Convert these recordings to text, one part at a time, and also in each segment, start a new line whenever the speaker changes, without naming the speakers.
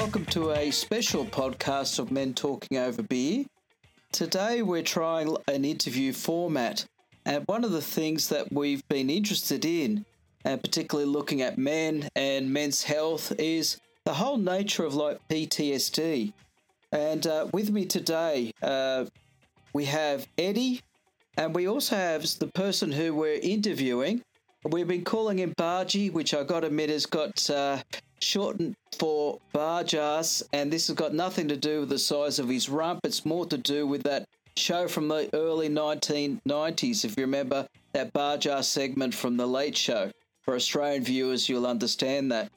welcome to a special podcast of Men Talking Over Beer. Today we're trying an interview format, and one of the things that we've been interested in, and particularly looking at men and men's health, is the whole nature of like PTSD. And uh, with me today, uh, we have Eddie, and we also have the person who we're interviewing. We've been calling him Bargy, which I got to admit has got uh, shortened for Bargearse, and this has got nothing to do with the size of his rump. It's more to do with that show from the early 1990s. If you remember that Bargearse segment from The Late Show, for Australian viewers, you'll understand that.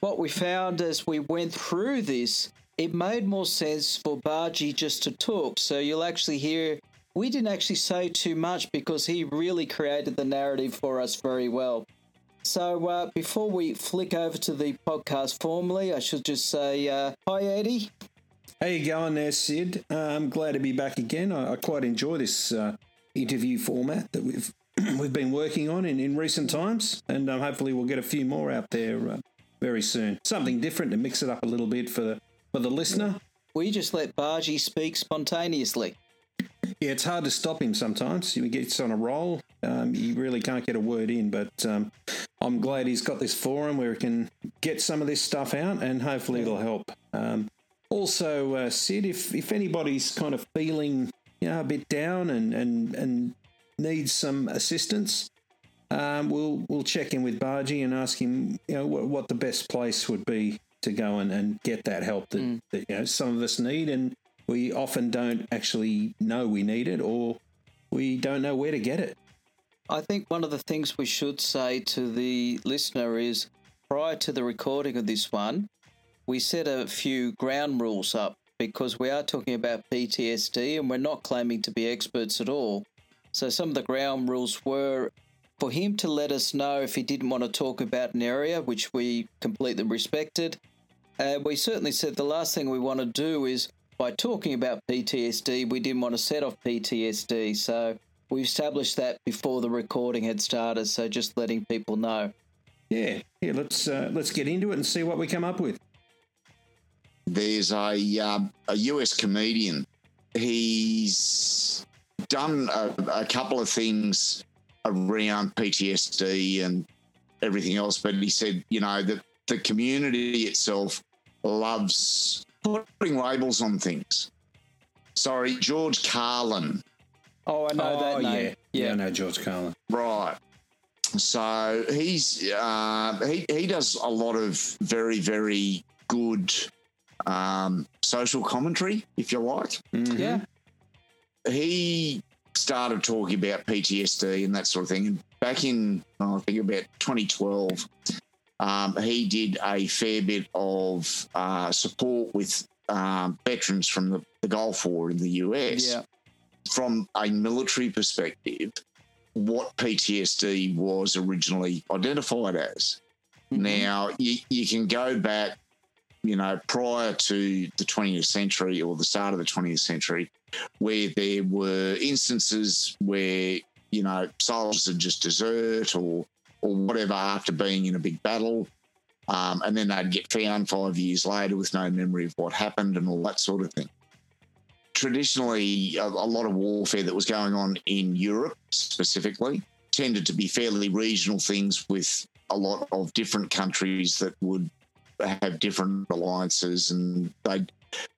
What we found as we went through this, it made more sense for Bargy just to talk. So you'll actually hear we didn't actually say too much because he really created the narrative for us very well. So uh, before we flick over to the podcast formally, I should just say uh, hi, Eddie.
How you going there, Sid? Uh, I'm glad to be back again. I, I quite enjoy this uh, interview format that we've we've been working on in, in recent times, and um, hopefully we'll get a few more out there uh, very soon. Something different to mix it up a little bit for the for the listener.
We just let Bargy speak spontaneously.
Yeah, it's hard to stop him sometimes. He gets on a roll. Um, you really can't get a word in, but um, I'm glad he's got this forum where he can get some of this stuff out and hopefully it'll help. Um, also, uh, Sid, if, if anybody's kind of feeling you know, a bit down and, and, and needs some assistance, um, we'll we'll check in with Bargy and ask him you know what, what the best place would be to go and, and get that help that, mm. that you know some of us need and we often don't actually know we need it or we don't know where to get it.
I think one of the things we should say to the listener is prior to the recording of this one, we set a few ground rules up because we are talking about PTSD and we're not claiming to be experts at all. So some of the ground rules were for him to let us know if he didn't want to talk about an area, which we completely respected. And we certainly said the last thing we want to do is by talking about PTSD, we didn't want to set off PTSD. So we established that before the recording had started. So just letting people know.
Yeah, yeah. Let's uh, let's get into it and see what we come up with.
There's a uh, a US comedian. He's done a, a couple of things around PTSD and everything else, but he said, you know, that the community itself loves putting labels on things. Sorry, George Carlin.
Oh, I know oh, that name.
Yeah. yeah, I know George Carlin.
Right. So he's uh, he he does a lot of very very good um, social commentary, if you like.
Mm-hmm. Yeah.
He started talking about PTSD and that sort of thing. And back in, oh, I think about 2012, um, he did a fair bit of uh, support with um, veterans from the, the, Gulf War in the US.
Yeah.
From a military perspective, what PTSD was originally identified as. Mm-hmm. Now, you, you can go back, you know, prior to the 20th century or the start of the 20th century, where there were instances where, you know, soldiers would just desert or or whatever after being in a big battle. Um, and then they'd get found five years later with no memory of what happened and all that sort of thing. Traditionally, a, a lot of warfare that was going on in Europe specifically tended to be fairly regional things with a lot of different countries that would have different alliances and they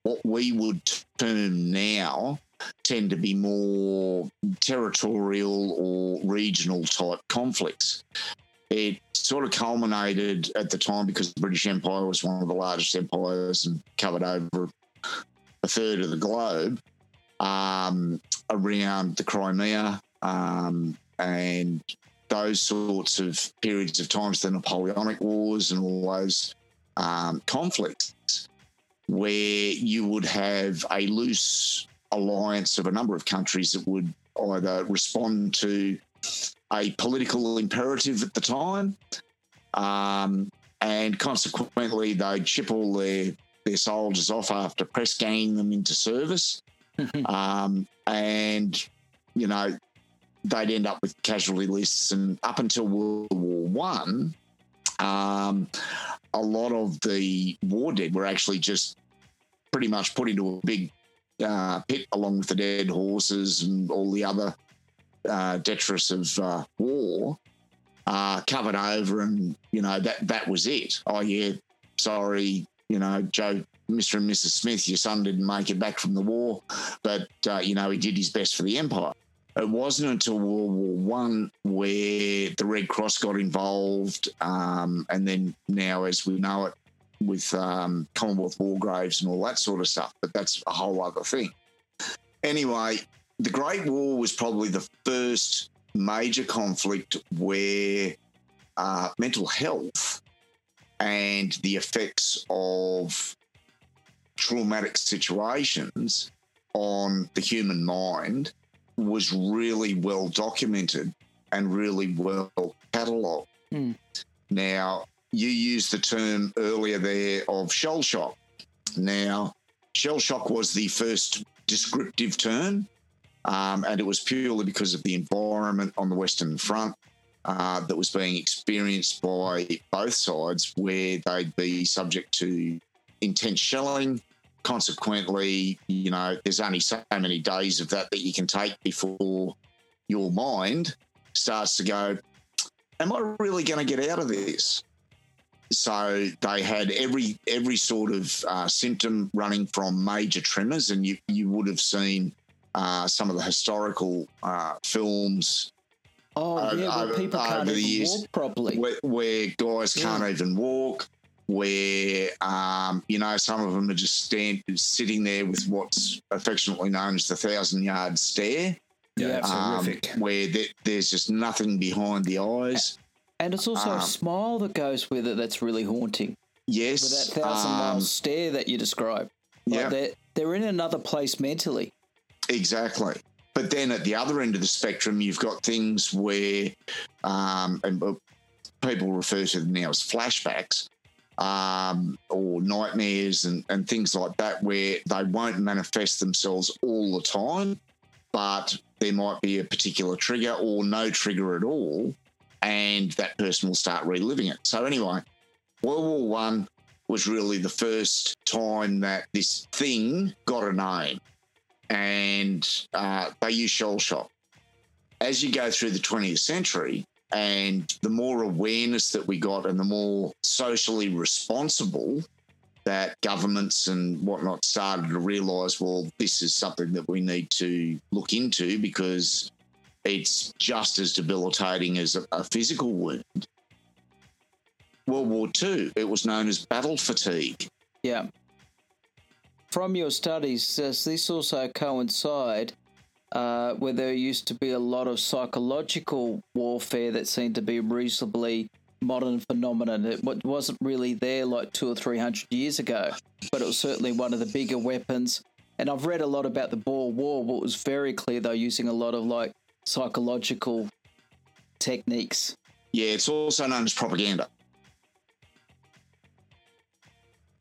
what we would term now tend to be more territorial or regional type conflicts. It sort of culminated at the time because the British Empire was one of the largest empires and covered over a third of the globe um, around the Crimea um, and those sorts of periods of times, the Napoleonic Wars and all those um, conflicts, where you would have a loose alliance of a number of countries that would either respond to a political imperative at the time, um, and consequently they'd ship all their their soldiers off after press ganging them into service, um, and you know they'd end up with casualty lists. And up until World War One, um, a lot of the war dead were actually just pretty much put into a big uh, pit along with the dead horses and all the other uh, detritus of uh, war, uh, covered over, and you know that that was it. Oh yeah, sorry, you know Joe, Mr. and Mrs. Smith, your son didn't make it back from the war, but uh, you know he did his best for the empire. It wasn't until World War One where the Red Cross got involved, um, and then now, as we know it, with um, Commonwealth war graves and all that sort of stuff. But that's a whole other thing. Anyway, the Great War was probably the first major conflict where uh, mental health and the effects of traumatic situations on the human mind was really well documented and really well catalogued.
Mm.
Now, you used the term earlier there of shell shock. Now, shell shock was the first descriptive term, um, and it was purely because of the environment on the Western Front uh, that was being experienced by both sides, where they'd be subject to intense shelling. Consequently, you know, there's only so many days of that that you can take before your mind starts to go, Am I really going to get out of this? So they had every every sort of uh, symptom running from major tremors, and you you would have seen uh, some of the historical uh, films.
Oh
over-
yeah, well,
over-
people
over
can't
the
even
years
walk properly.
where, where guys can't even walk, where um, you know some of them are just stand sitting there with what's affectionately known as the thousand yard stare,
Yeah,
um,
horrific.
where th- there's just nothing behind the eyes.
And it's also a
um,
smile that goes with it that's really haunting.
Yes.
With that thousand
um,
mile stare that you describe. Like
yeah.
they're, they're in another place mentally.
Exactly. But then at the other end of the spectrum, you've got things where, um, and uh, people refer to them now as flashbacks um, or nightmares and, and things like that, where they won't manifest themselves all the time, but there might be a particular trigger or no trigger at all, and that person will start reliving it. So, anyway, World War One was really the first time that this thing got a name and uh, they use shell shock. As you go through the 20th century, and the more awareness that we got, and the more socially responsible that governments and whatnot started to realise, well, this is something that we need to look into because it's just as debilitating as a, a physical wound. World War II, it was known as battle fatigue.
Yeah. From your studies, does this also coincide uh, where there used to be a lot of psychological warfare that seemed to be a reasonably modern phenomenon? It wasn't really there like two or three hundred years ago, but it was certainly one of the bigger weapons. And I've read a lot about the Boer War, it was very clear they're using a lot of like psychological techniques.
Yeah, it's also known as propaganda.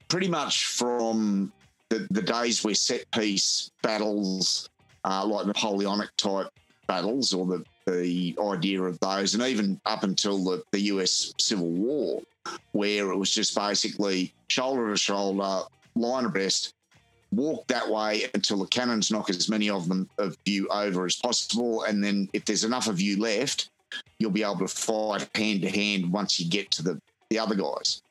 Pretty much from the, the days where set piece battles, uh, like Napoleonic type battles, or the, the idea of those, and even up until the, the US Civil War, where it was just basically shoulder to shoulder, line abreast, walk that way until the cannons knock as many of them of you over as possible. And then if there's enough of you left, you'll be able to fight hand to hand once you get to the, the other guys.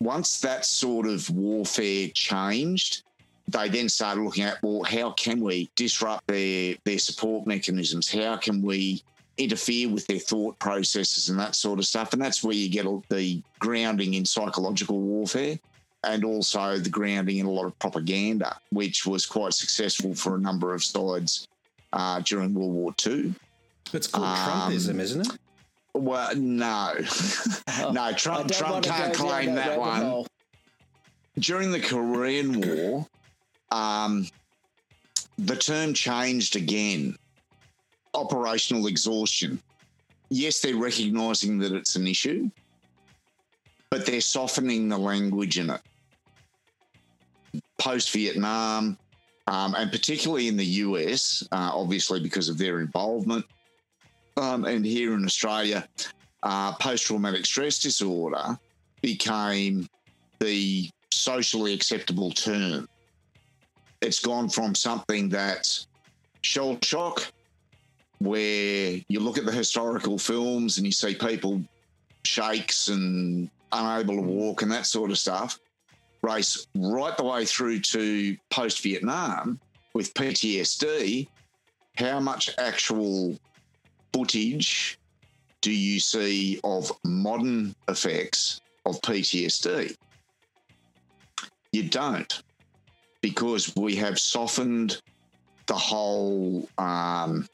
Once that sort of warfare changed, they then started looking at, well, how can we disrupt their, their support mechanisms? How can we interfere with their thought processes and that sort of stuff? And that's where you get the grounding in psychological warfare and also the grounding in a lot of propaganda, which was quite successful for a number of sides uh, during World War II.
It's called
um,
Trumpism, isn't it?
Well, no, no. Trump, Trump can't claim that
rabbit
one. During the Korean War, um, the term changed again. Operational exhaustion. Yes, they're recognizing that it's an issue, but they're softening the language in it. Post Vietnam, um, and particularly in the US, uh, obviously because of their involvement, um, and here in Australia, uh, post traumatic stress disorder became the socially acceptable term. It's gone from something that's shell shock, where you look at the historical films and you see people shakes and unable to walk and that sort of stuff, race right the way through to post Vietnam with PTSD. How much actual footage do you see of modern effects of PTSD? You don't, because we have softened the whole um,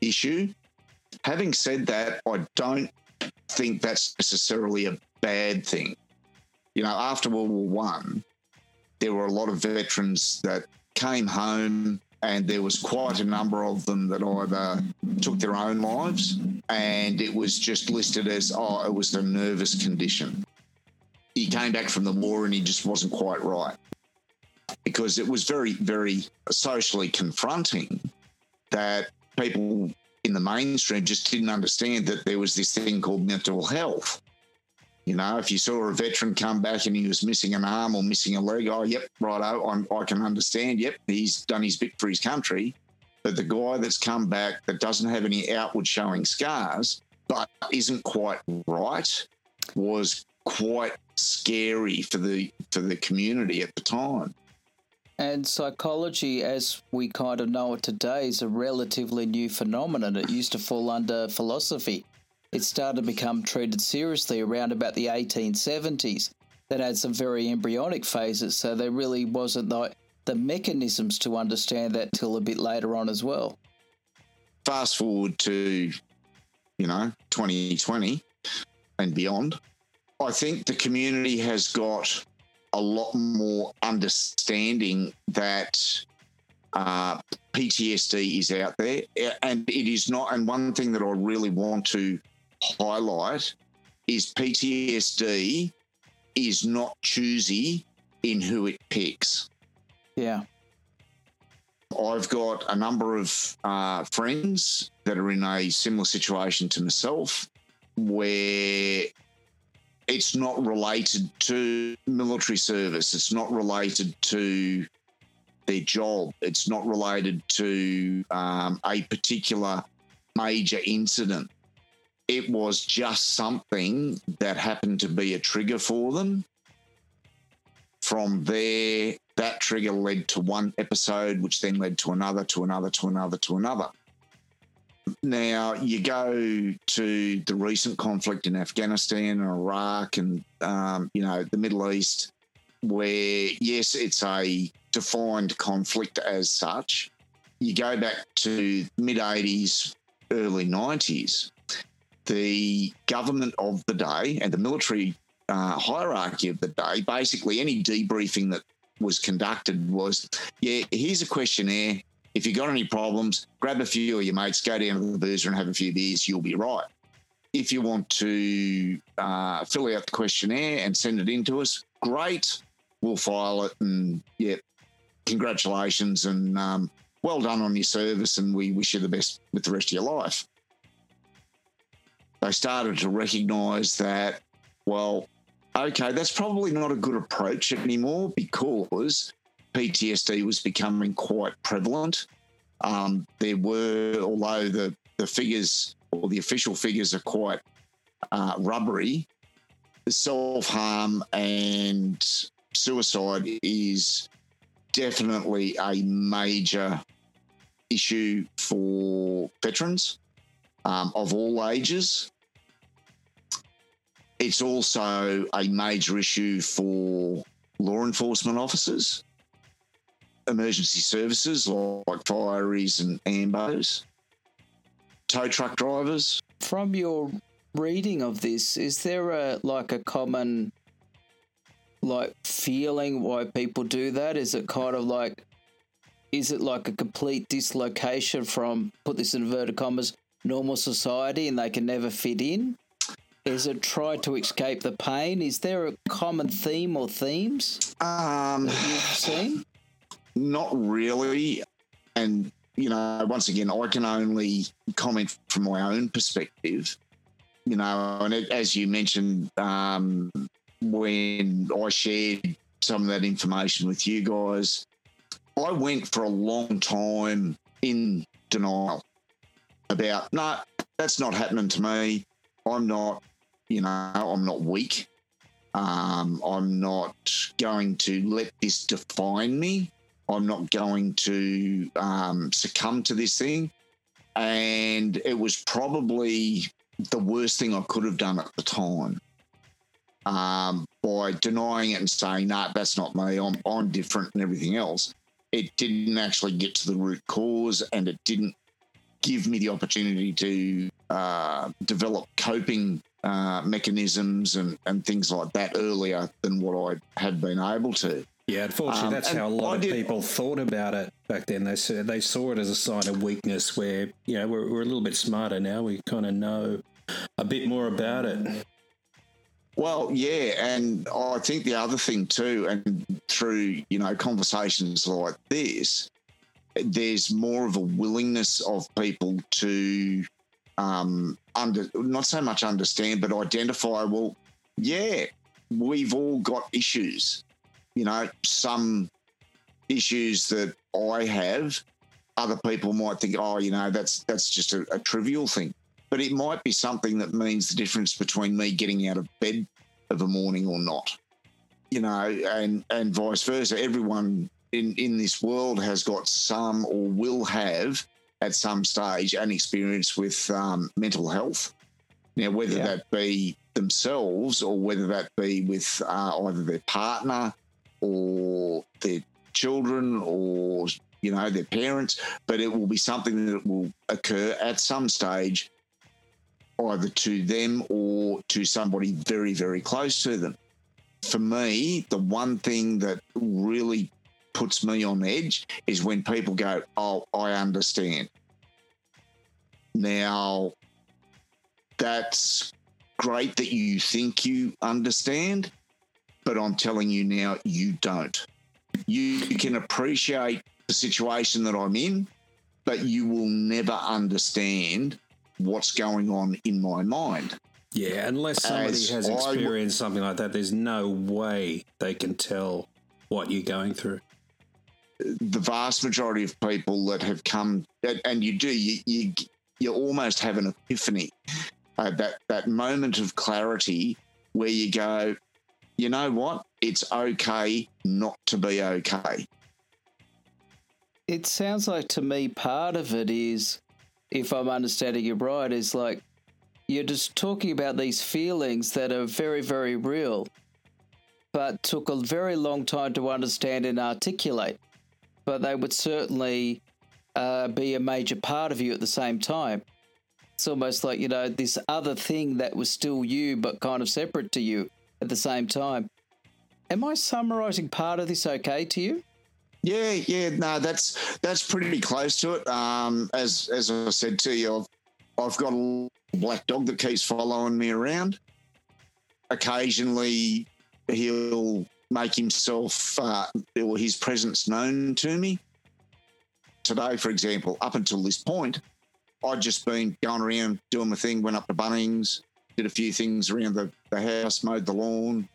issue. Having said that, I don't think that's necessarily a bad thing. You know, after World War One, there were a lot of veterans that came home, and there was quite a number of them that either took their own lives, and it was just listed as, oh, it was a nervous condition. He came back from the war and he just wasn't quite right because it was very, very socially confronting that people in the mainstream just didn't understand that there was this thing called mental health. You know, if you saw a veteran come back and he was missing an arm or missing a leg, oh, yep, righto, I'm, I can understand. Yep, he's done his bit for his country. But the guy that's come back that doesn't have any outward showing scars, but isn't quite right, was quite scary for the for the community at the time.
And psychology, as we kind of know it today, is a relatively new phenomenon. It used to fall under philosophy. It started to become treated seriously around about the 1870s. That had some very embryonic phases, so there really wasn't the, the mechanisms to understand that till a bit later on as well.
Fast forward to, you know, 2020 and beyond. I think the community has got a lot more understanding that uh, PTSD is out there, and it is not. And one thing that I really want to highlight is PTSD is not choosy in who it picks.
Yeah.
I've got a number of uh, friends that are in a similar situation to myself where it's not related to military service. It's not related to their job. It's not related to um, a particular major incident. It was just something that happened to be a trigger for them. From there, that trigger led to one episode, which then led to another, to another, to another, to another. Now, you go to the recent conflict in Afghanistan and Iraq and, um, you know, the Middle East, where, yes, it's a defined conflict as such. You go back to mid 80s, early 90s, the government of the day and the military uh, hierarchy of the day, basically any debriefing that was conducted was, yeah, here's a questionnaire if you got any problems, grab a few of your mates, go down to the boozer and have a few beers. You'll be right. If you want to uh, fill out the questionnaire and send it in to us, great. We'll file it and yeah, congratulations and um, well done on your service. And we wish you the best with the rest of your life. They started to recognise that, well, okay, that's probably not a good approach anymore because PTSD was becoming quite prevalent. Um, there were, although the, the figures or the official figures are quite uh, rubbery, self harm and suicide is definitely a major issue for veterans um, of all ages. It's also a major issue for law enforcement officers emergency services like fireys and ambos, tow truck drivers.
From your reading of this, is there a like a common like feeling why people do that? Is it kind of like is it like a complete dislocation from put this in inverted commas normal society and they can never fit in? Is it try to escape the pain? Is there a common theme or themes
um,
that you've seen?
Not really. And, you know, once again, I can only comment from my own perspective. You know, and it, as you mentioned, um, when I shared some of that information with you guys, I went for a long time in denial about, no, that's not happening to me. I'm not, you know, I'm not weak. Um, I'm not going to let this define me. I'm not going to um, succumb to this thing. And it was probably the worst thing I could have done at the time um, by denying it and saying, nah, that's not me. I'm, I'm different and everything else. It didn't actually get to the root cause and it didn't give me the opportunity to uh, develop coping uh, mechanisms and, and things like that earlier than what I had been able to.
Yeah, unfortunately,
Um,
that's how a lot
I
of
did-
people thought about it back then. They saw, they saw it as a sign of weakness. Where you know we're, we're a little bit smarter now. We kind of know a bit more about it.
Well, yeah, and I think the other thing too, and through you know conversations like this, there's more of a willingness of people to um, under not so much understand, but identify. Well, yeah, we've all got issues. You know, some issues that I have, other people might think, oh, you know, that's that's just a, a trivial thing but it might be something that means the difference between me getting out of bed of a morning or not you know and and vice versa everyone in in this world has got some or will have at some stage an experience with um, mental health now whether
Yeah.
that be themselves or whether that be with uh, either their partner or their children or you know their parents but it will be something that will occur at some stage either to them or to somebody very, very close to them. For me, the one thing that really puts me on edge is when people go, Oh, I understand. Now, that's great that you think you understand, but I'm telling you now, you don't. You can appreciate the situation that I'm in, but you will never understand what's going on in my mind.
Yeah, unless somebody
As
has
I w-
experienced something like that, there's no way they can tell what you're going through.
The vast majority of people that have come, and- and you do, you you, you almost have an epiphany, uh, that that moment of clarity where you go, you know what, it's okay not to be okay.
It sounds like to me part of it is, if I'm understanding you right, is like you're just talking about these feelings that are very, very real, but took a very long time to understand and articulate. But they would certainly uh, be a major part of you at the same time. It's almost like, you know, this other thing that was still you, but kind of separate to you at the same time. Am I summarizing part of this okay to you?
Yeah, yeah, no, that's that's pretty close to it. Um, as as I said to you, I've I've got a black dog that keeps following me around. Occasionally, he'll make himself uh, or his presence known to me. Today, for example, up until this point, I'd just been going around doing my thing. Went up to Bunnings, did a few things around the, the house, mowed the lawn.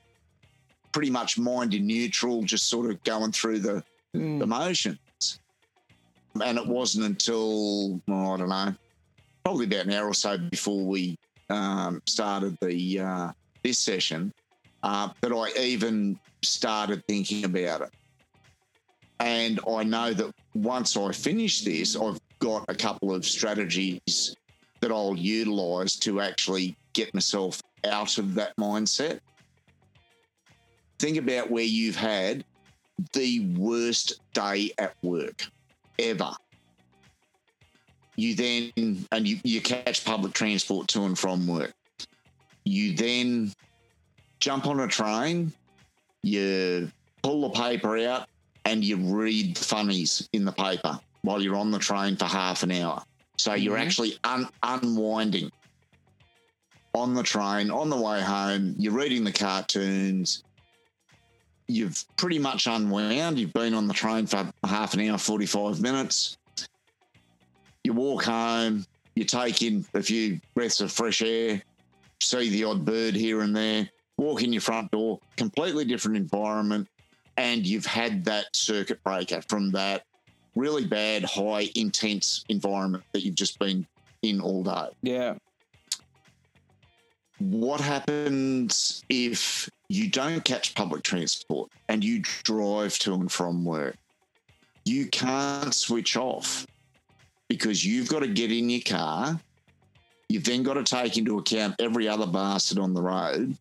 Pretty much mind in neutral, just sort of going through the
Hmm.
the motions. And it wasn't until, well, I don't know, probably about an hour or so before we um, started the uh, this session uh, that I even started thinking about it. And I know that once I finish this, I've got a couple of strategies that I'll utilize to actually get myself out of that mindset. Think about where you've had the worst day at work ever. You then, and you, you catch public transport to and from work. You then jump on a train, you pull the paper out, and you read the funnies in the paper while you're on the train for half an hour. So you're
Mhm.
actually un- unwinding on the train, on the way home, you're reading the cartoons, you've pretty much unwound. You've been on the train for half an hour, 45 minutes. You walk home, you take in a few breaths of fresh air, see the odd bird here and there, walk in your front door, completely different environment, and you've had that circuit breaker from that really bad, high, intense environment that you've just been in all day.
Yeah.
What happens if you don't catch public transport and you drive to and from work? You can't switch off because you've got to get in your car. You've then got to take into account every other bastard on the road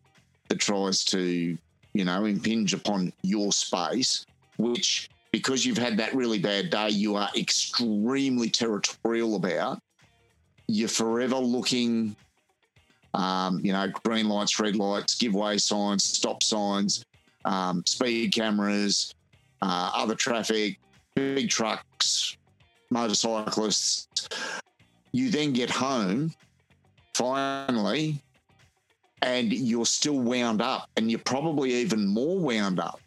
that tries to, you know, impinge upon your space, which because you've had that really bad day, you are extremely territorial about. You're forever looking, um, you know, green lights, red lights, giveaway signs, stop signs, um, speed cameras, uh, other traffic, big trucks, motorcyclists. You then get home, finally, and you're still wound up, and you're probably even more wound up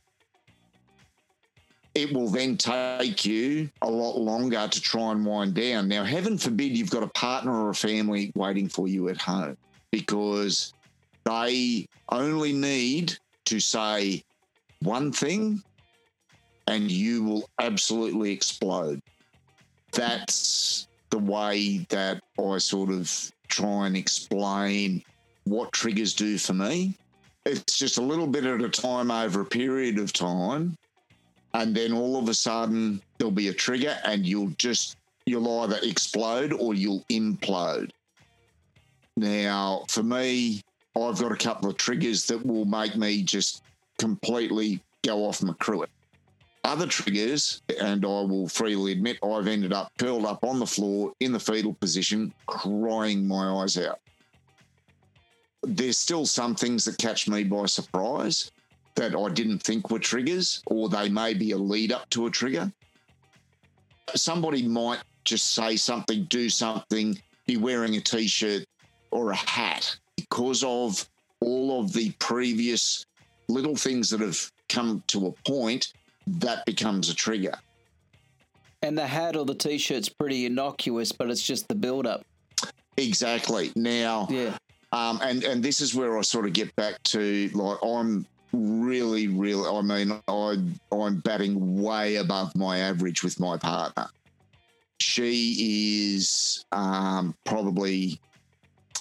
it will then take you a lot longer to try and wind down. Now, heaven forbid you've got a partner or a family waiting for you at home because they only need to say one thing and you will absolutely explode. That's the way that I sort of try and explain what triggers do for me. It's just a little bit at a time over a period of time and then all of a sudden there'll be a trigger and you'll just you'll either explode or you'll implode. Now for me i've got a couple of triggers that will make me just completely go off my cruet. Other triggers and i will freely admit i've ended up curled up on the floor in the fetal position crying my eyes out there's still some things that catch me by surprise that I didn't think were triggers, or they may be a lead up to a trigger. Somebody might just say something, do something, be wearing a t shirt or a hat because of all of the previous little things that have come to a point that becomes a trigger.
And the hat or the t shirt's pretty innocuous, but it's just the build up.
Exactly. Now,
yeah.
Um, and and this is where I sort of get back to like I'm really, really. I mean, I I'm batting way above my average with my partner. She is um, probably,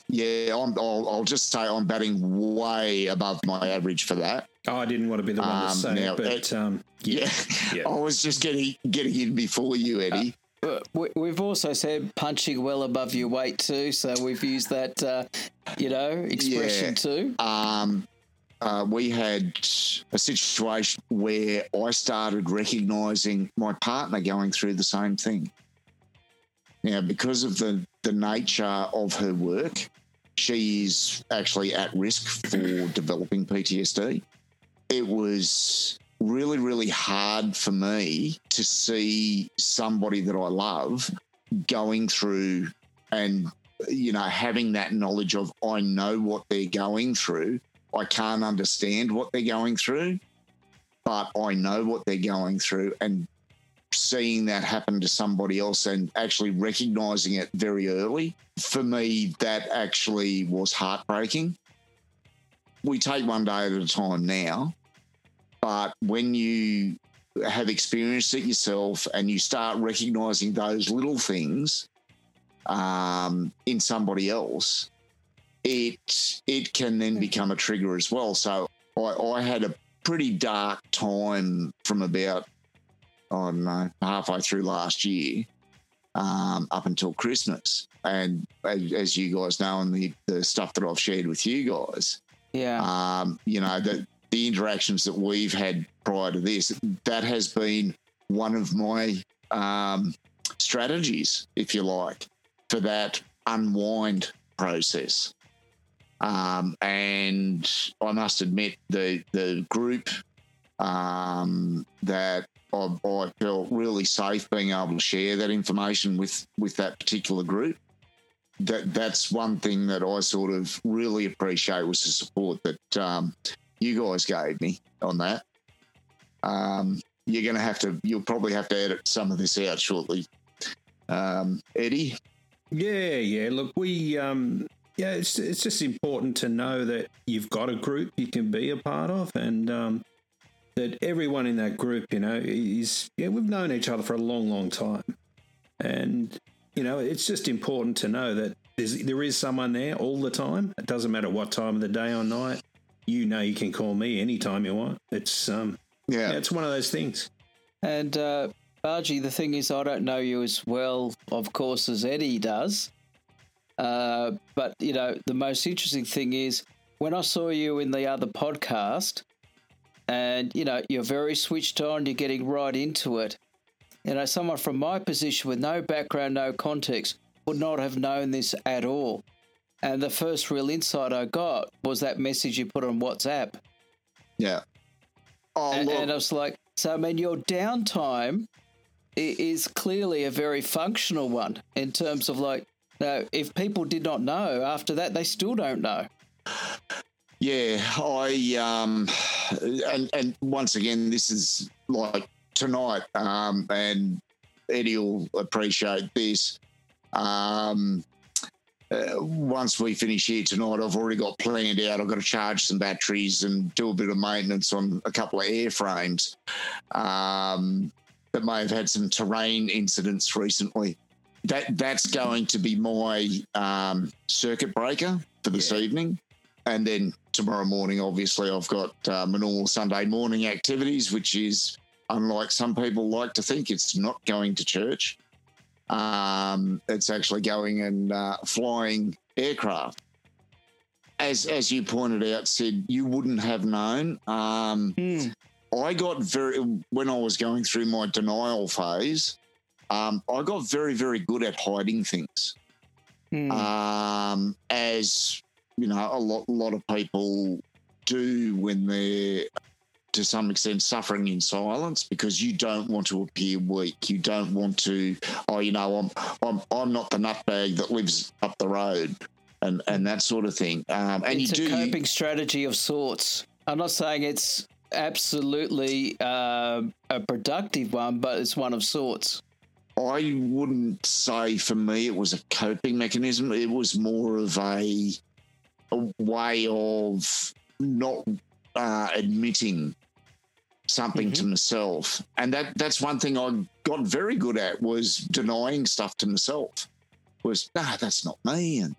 yeah. I'm, I'll, I'll just say I'm batting way above my average for that.
Oh, I didn't want to be the one to
Um,
say
now,
it, but
it-
um, yeah,
Yeah,
yeah.
I was just getting getting in before you, Eddie.
We've also said punching well above your weight too, so we've used that, uh, you know, expression
Yeah.
too.
um, uh, we had a situation where I started recognizing my partner going through the same thing. Now, because of the, the nature of her work, she is actually at risk for developing PTSD. It was really, really hard for me to see somebody that I love going through and, you know, having that knowledge of I know what they're going through I can't understand what they're going through, but I know what they're going through. And seeing that happen to somebody else and actually recognizing it very early, for me, that actually was heartbreaking. We take one day at a time now, but when you have experienced it yourself and you start recognizing those little things um, in somebody else, it it can then become a trigger as well. So I, I had a pretty dark time from about I don't know halfway through last year um, up until Christmas, and as, as you guys know, and the the stuff that I've shared with you guys,
Yeah.
um, you know the the interactions that we've had prior to this, that has been one of my um, strategies, if you like, for that unwind process. Um, and I must admit, the the group um, that I, I felt really safe being able to share that information with with that particular group. That that's one thing that I sort of really appreciate was the support that um, you guys gave me on that. Um, you're going to have to, you'll probably have to edit some of this out shortly. Um, Eddie,
Yeah, yeah. Look, we um, yeah, it's it's just important to know that you've got a group you can be a part of, and um, that everyone in that group, you know, is yeah, we've known each other for a long, long time, and you know, it's just important to know that there's, there is someone there all the time. It doesn't matter what time of the day or night. You know, you can call me anytime you want. It's um,
Yeah.
yeah, it's one of those things.
And uh, Bargy, the thing is, I don't know you as well, of course, as Eddie does. Uh, but you know, the most interesting thing is when I saw you in the other podcast, and you know, you're very switched on. You're getting right into it. You know, someone from my position with no background, no context, would not have known this at all. And the first real insight I got was that message you put on WhatsApp.
Yeah. Oh,
And, and I was like, so I mean, your downtime is clearly a very functional one in terms of like, no, if people did not know after that, they still don't know.
Yeah, I um, and and once again, this is like tonight, um, and Eddie will appreciate this. Um, uh, once we finish here tonight, I've already got planned out. I've got to charge some batteries and do a bit of maintenance on a couple of airframes um, that may have had some terrain incidents recently. That that's going to be my um, circuit breaker for this evening and then tomorrow morning, obviously, I've got uh, my normal Sunday morning activities, which is unlike some people like to think, it's not going to church. Um, it's actually going and uh, flying aircraft. As as you pointed out, Sid, you wouldn't have known. Um, I got very when I was going through my denial phase. Um, I got very very good at hiding things um, as you know, a lot, a lot of people do when they're to some extent suffering in silence because you don't want to appear weak. You don't want to, oh, you know, I'm, I'm, I'm not the nutbag that lives up the road, and and that sort of thing. Um, and
it's
you
a
do. you-
coping strategy of sorts. I'm not saying it's absolutely uh, a productive one, but it's one of sorts.
I wouldn't say for me it was a coping mechanism. It was more of a, a way of not uh, admitting something to myself, and that that's one thing I got very good at was denying stuff to myself. Was nah, that's not me, and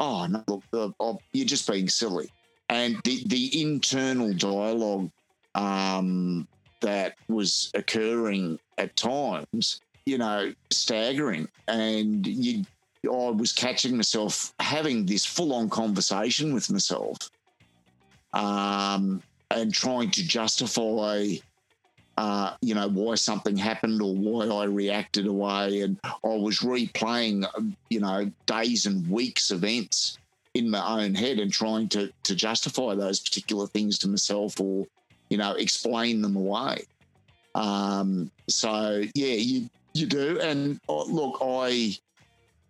oh no, look, uh, oh, you're just being silly, and the the internal dialogue um, that was occurring at times you know, staggering. And you, I was catching myself having this full on conversation with myself. Um, and trying to justify, uh, you know, why something happened or why I reacted away. And I was replaying, um, you know, days and weeks events in my own head and trying to, to justify those particular things to myself or, you know, explain them away. Um, so yeah, you you do, and uh, look, I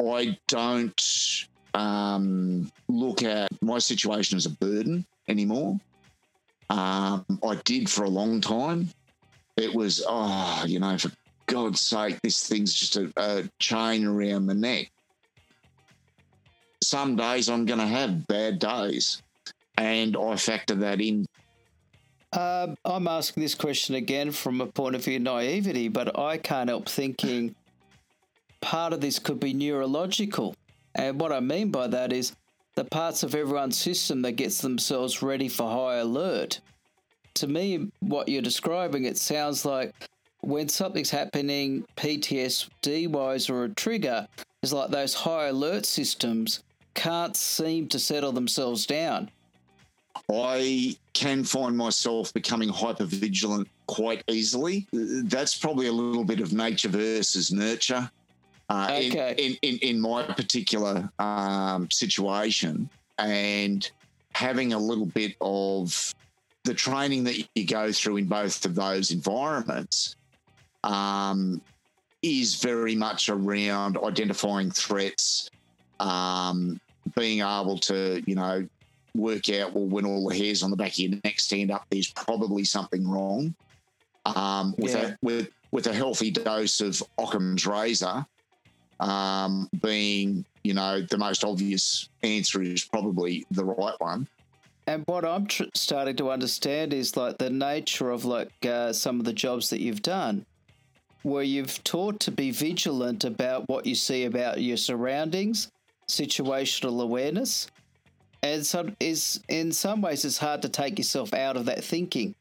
I don't um, look at my situation as a burden anymore. Um, I did for a long time. It was oh, you know, for God's sake, this thing's just a, a chain around my neck. Some days I'm going to have bad days, and I factor that in
Um, I'm asking this question again from a point of view of naivety, but I can't help thinking part of this could be neurological. And what I mean by that is the parts of everyone's system that gets themselves ready for high alert. To me, what you're describing, it sounds like when something's happening, PTSD wise or a trigger, is like those high alert systems can't seem to settle themselves down.
I can find myself becoming hyper vigilant quite easily. That's probably a little bit of nature versus nurture. Uh, in-
Okay.
in, in, in, my particular um, situation, and having a little bit of the training that you go through in both of those environments um, is very much around identifying threats, um, being able to, you know, work out well when all the hairs on the back of your neck stand up, there's probably something wrong. Um, with
Yeah.
a with with a healthy dose of Occam's razor, um, being you know, the most obvious answer is probably the right one.
And what I'm tr- starting to understand is like the nature of like uh, some of the jobs that you've done, where you've taught to be vigilant about what you see about your surroundings, situational awareness, and some is in some ways it's hard to take yourself out of that thinking.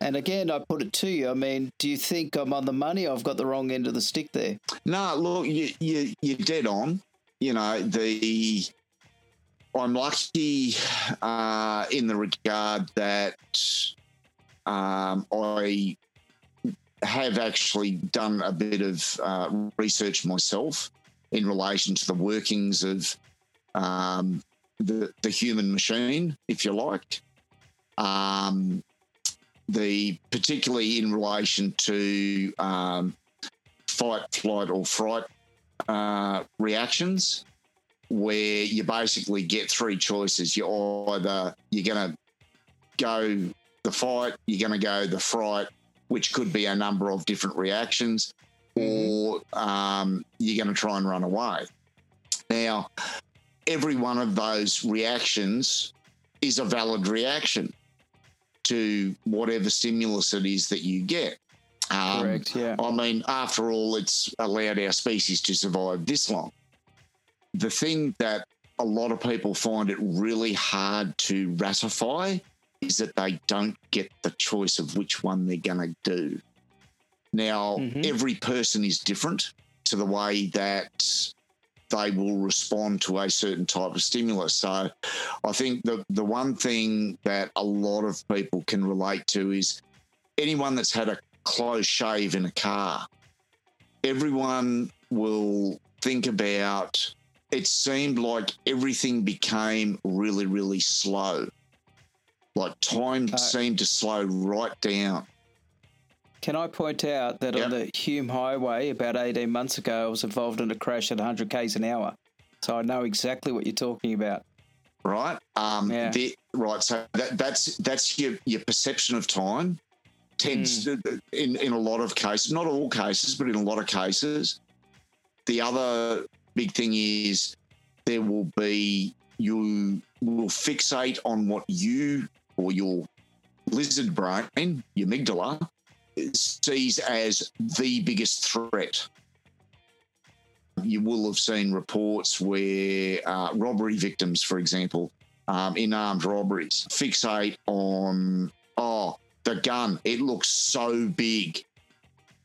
And again, I put it to you. I mean, do you think I'm on the money? I've got the wrong end of the stick there.
No, look, you, you you're dead on. You know the I'm lucky uh, in the regard that um, I have actually done a bit of uh, research myself in relation to the workings of um, the the human machine, if you like. Um, the particularly in relation to um, fight, flight, or fright uh, reactions where you basically get three choices. You're either you're going to go the fight, you're going to go the fright, which could be a number of different reactions, or um, you're going to try and run away. Now, every one of those reactions is a valid reaction to whatever stimulus it is that you get.
Um, Correct. Yeah. I
mean, after all, it's allowed our species to survive this long the thing that a lot of people find it really hard to ratify is that they don't get the choice of which one they're going to do. Now, mm-hmm. every person is different to the way that they will respond to a certain type of stimulus. So I think the, the one thing that a lot of people can relate to is anyone that's had a close shave in a car, everyone will think about it seemed like everything became really, really slow. Like time uh, seemed to slow right down.
Can I point out that yep. on the Hume Highway about 18 months ago, I was involved in a crash at 100 k's an hour. So I know exactly what you're talking about.
Right. Um, yeah. The, right. So that, that's that's your, your perception of time tends mm. to, in, in a lot of cases, not all cases, but in a lot of cases. The other big thing is there will be you will fixate on what you or your lizard brain, your amygdala, sees as the biggest threat. You will have seen reports where uh, robbery victims, for example, um, in armed robberies, fixate on, oh, the gun, it looks so big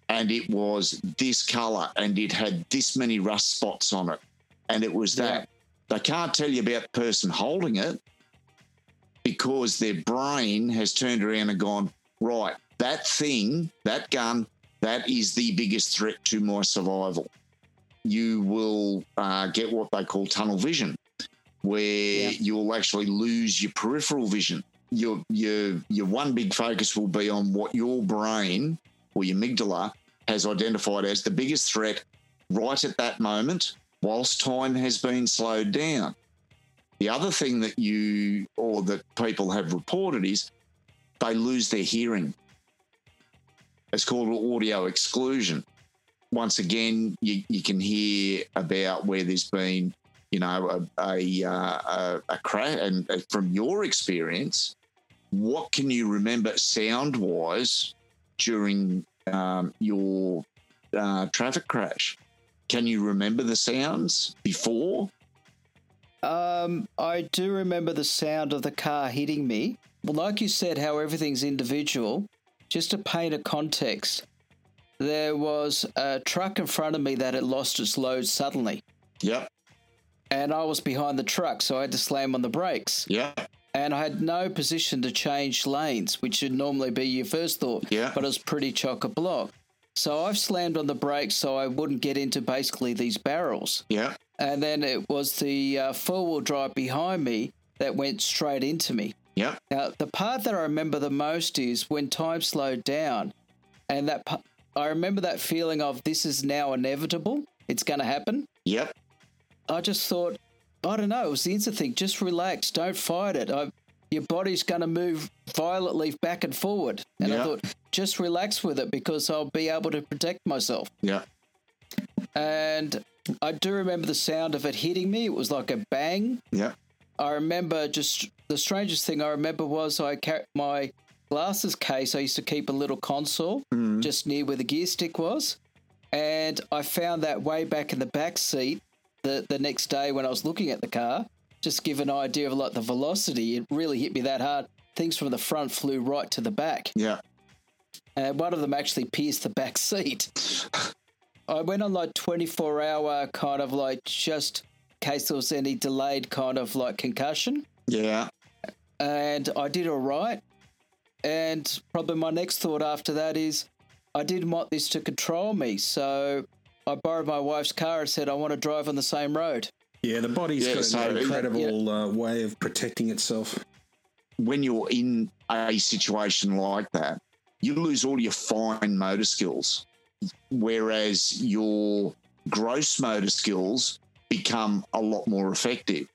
and it was this color and it had this many rust spots on it and it was that. Yeah. They can't tell you about the person holding it because their brain has turned around and gone, right, that thing, that gun, that is the biggest threat to my survival. You will uh, get what they call tunnel vision, where yeah. you'll actually lose your peripheral vision. Your, your, your one big focus will be on what your brain or your amygdala has identified as the biggest threat right at that moment, whilst time has been slowed down. The other thing that you or that people have reported is they lose their hearing. It's called audio exclusion. Once again, you, you can hear about where there's been, you know, a, a, uh, a, a crash. And uh, from your experience, what can you remember sound wise during um, your uh, traffic crash. Can you remember the sounds before?
Um, I do remember the sound of the car hitting me. Well, like you said, how everything's individual. Just to paint a context, there was a truck in front of me that had lost its load suddenly.
Yep.
And I was behind the truck, so I had to slam on the brakes.
Yeah
and I had no position to change lanes, which should normally be your first thought.
Yeah.
But it was pretty chock a block. So I've slammed on the brakes so I wouldn't get into basically these barrels.
Yeah.
And then it was the uh, four wheel drive behind me that went straight into me.
Yeah.
Now, the part that I remember the most is when time slowed down. And that I remember that feeling of this is now inevitable. It's going to happen.
Yep.
I just thought, I don't know. It was the instant thing. Just relax. Don't fight it. I, your body's going to move violently back and forward. And yeah. I thought, just relax with it because I'll be able to protect myself.
Yeah.
And I do remember the sound of it hitting me. It was like a bang.
Yeah.
I remember just the strangest thing I remember was I carried my glasses case. I used to keep a little console
Mm.
just near where the gear stick was, and I found that way back in the back seat. The the next day when I was looking at the car, just give an idea of like the velocity, it really hit me that hard. Things from the front flew right to the back,
Yeah.
and one of them actually pierced the back seat. I went on like 24 hour kind of like just case there was any delayed kind of like concussion.
Yeah.
And I did all right. And probably my next thought after that is I didn't want this to control me. So I borrowed my wife's car and said, I want to drive on the same road.
Yeah, the body's
Yeah,
got
so-
an incredible uh, way of protecting itself.
When you're in a situation like that, you lose all your fine motor skills, whereas your gross motor skills become a lot more effective.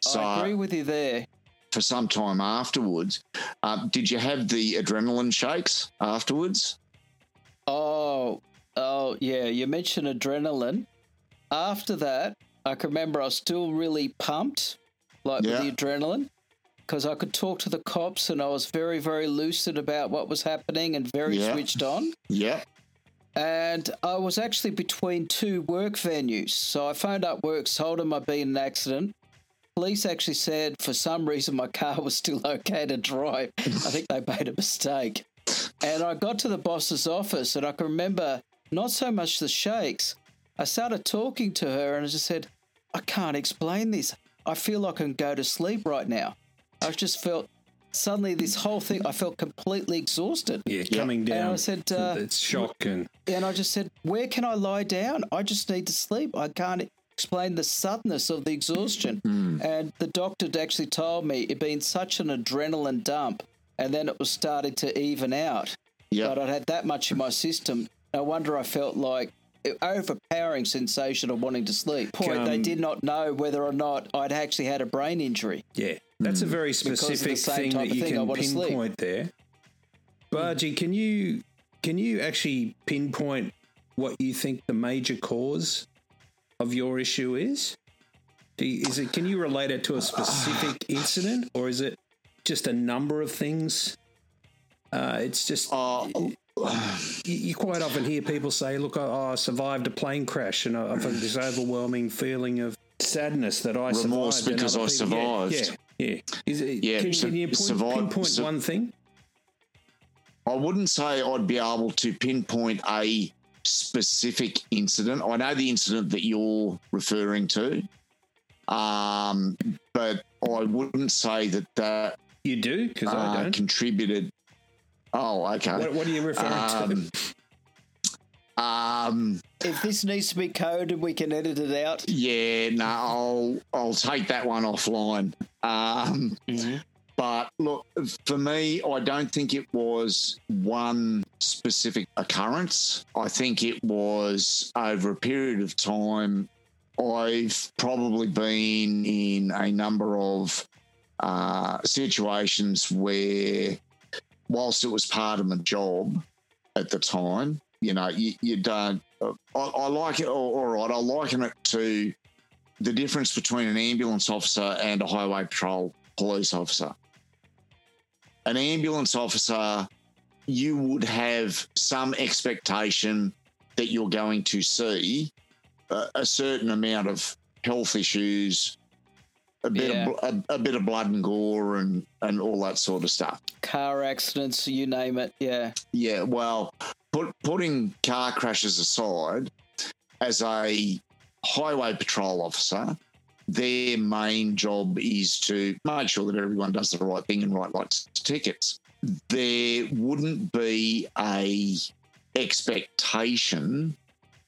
So
I agree with you there.
for some time afterwards, um, did you have the adrenaline shakes afterwards?
Oh, oh, yeah. You mentioned adrenaline. After that, I can remember I was still really pumped, like
Yeah.
with the adrenaline, because I could talk to the cops and I was very, very lucid about what was happening and very
Yeah.
switched on.
Yeah.
And I was actually between two work venues. So I phoned up work, told them I'd been in an accident. Police actually said for some reason my car was still okay to drive. I think they made a mistake. And I got to the boss's office and I can remember not so much the shakes. I started talking to her and I just said, I can't explain this. I feel like I can go to sleep right now. I just felt suddenly this whole thing, I felt completely exhausted.
Yeah, coming down.
And I said, uh,
it's shock and
and I just said, Where can I lie down? I just need to sleep. I can't explain the suddenness of the exhaustion. And the doctor actually told me it'd been such an adrenaline dump and then it was starting to even out.
Yeah.
But I'd had that much in my system. No wonder I felt like an overpowering sensation of wanting to sleep. Point, they
Um,
did not know whether or not I'd actually had a brain injury.
yeah, that's a very specific thing that you
thing,
can pinpoint there. Bargie, can you can you actually pinpoint what you think the major cause of your issue is? Do you, is it can you relate it to a specific incident or is it just a number of things? Uh, it's just
Uh,
you, quite often hear people say, "Look, I, I survived a plane crash, and I, I've got this overwhelming feeling of sadness that I
Remorse
survived."
because I
yeah,
survived.
Yeah, yeah. Is it,
Yeah,
Can,
so-
can you point,
survive-
pinpoint
sur-
one thing?
I wouldn't say I'd be able to pinpoint a specific incident. I know the incident that you're referring to, um, but I wouldn't say that that
You do because I
uh,
don't.
contributed. Oh, okay.
what, what are you referring
Um, um,
If this needs to be coded, we can edit it out.
yeah, no, I'll I'll take that one offline. Um, But look, for me, I don't think it was one specific occurrence. I think it was over a period of time. I've probably been in a number of uh, situations where, whilst it was part of my job at the time, you know, you, you don't. Uh, I, I like it. All, all right, I liken it to the difference between an ambulance officer and a highway patrol police officer. An ambulance officer, you would have some expectation that you're going to see a, a certain amount of health issues, a bit
Yeah.
of a, a bit of blood and gore, and and all that sort of stuff.
Car accidents, you name it. Yeah.
Yeah, well, put, putting car crashes aside, as a highway patrol officer, their main job is to make sure that everyone does the right thing and write lights tickets. There wouldn't be a expectation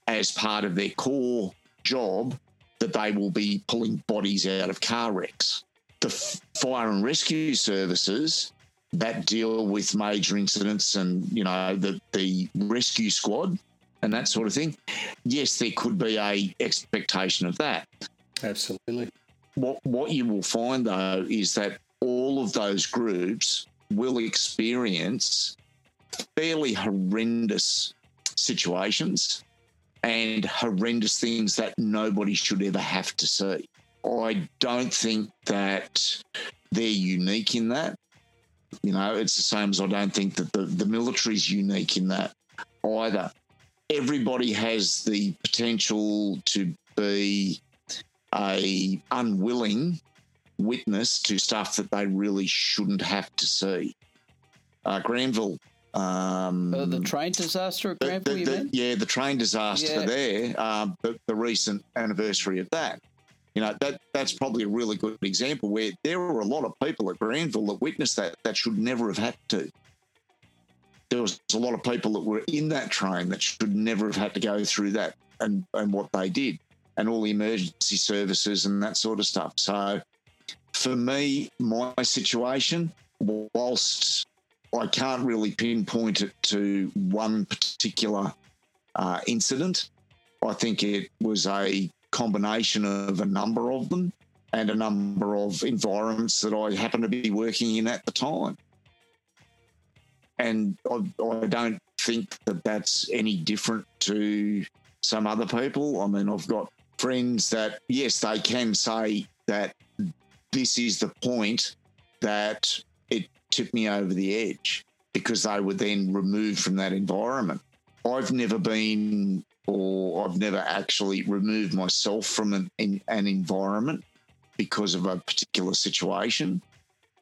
as part of their core job that they will be pulling bodies out of car wrecks. The f- fire and rescue services that deal with major incidents and you know the the rescue squad and that sort of thing yes there could be a expectation of that
Absolutely.
what what you will find though is that all of those groups will experience fairly horrendous situations and horrendous things that nobody should ever have to see. I don't think that they're unique in that. You know, it's the same as I don't think that the, the military is unique in that either. Everybody has the potential to be a unwilling witness to stuff that they really shouldn't have to see. Uh, Granville. Um,
uh, the train disaster at Granville,
the, the? Yeah, the train disaster
Yeah.
there, um, the, the recent anniversary of that. You know, that that's probably a really good example where there were a lot of people at Granville that witnessed that that should never have had to. There was a lot of people that were in that train that should never have had to go through that and, and what they did and all the emergency services and that sort of stuff. So for me, my situation, whilst I can't really pinpoint it to one particular uh, incident, I think it was a combination of a number of them and a number of environments that I happened to be working in at the time. And I, I don't think that that's any different to some other people. I mean, I've got friends that, yes, they can say that this is the point that it tipped me over the edge because they were then removed from that environment. I've never been or I've never actually removed myself from an, in, an environment because of a particular situation.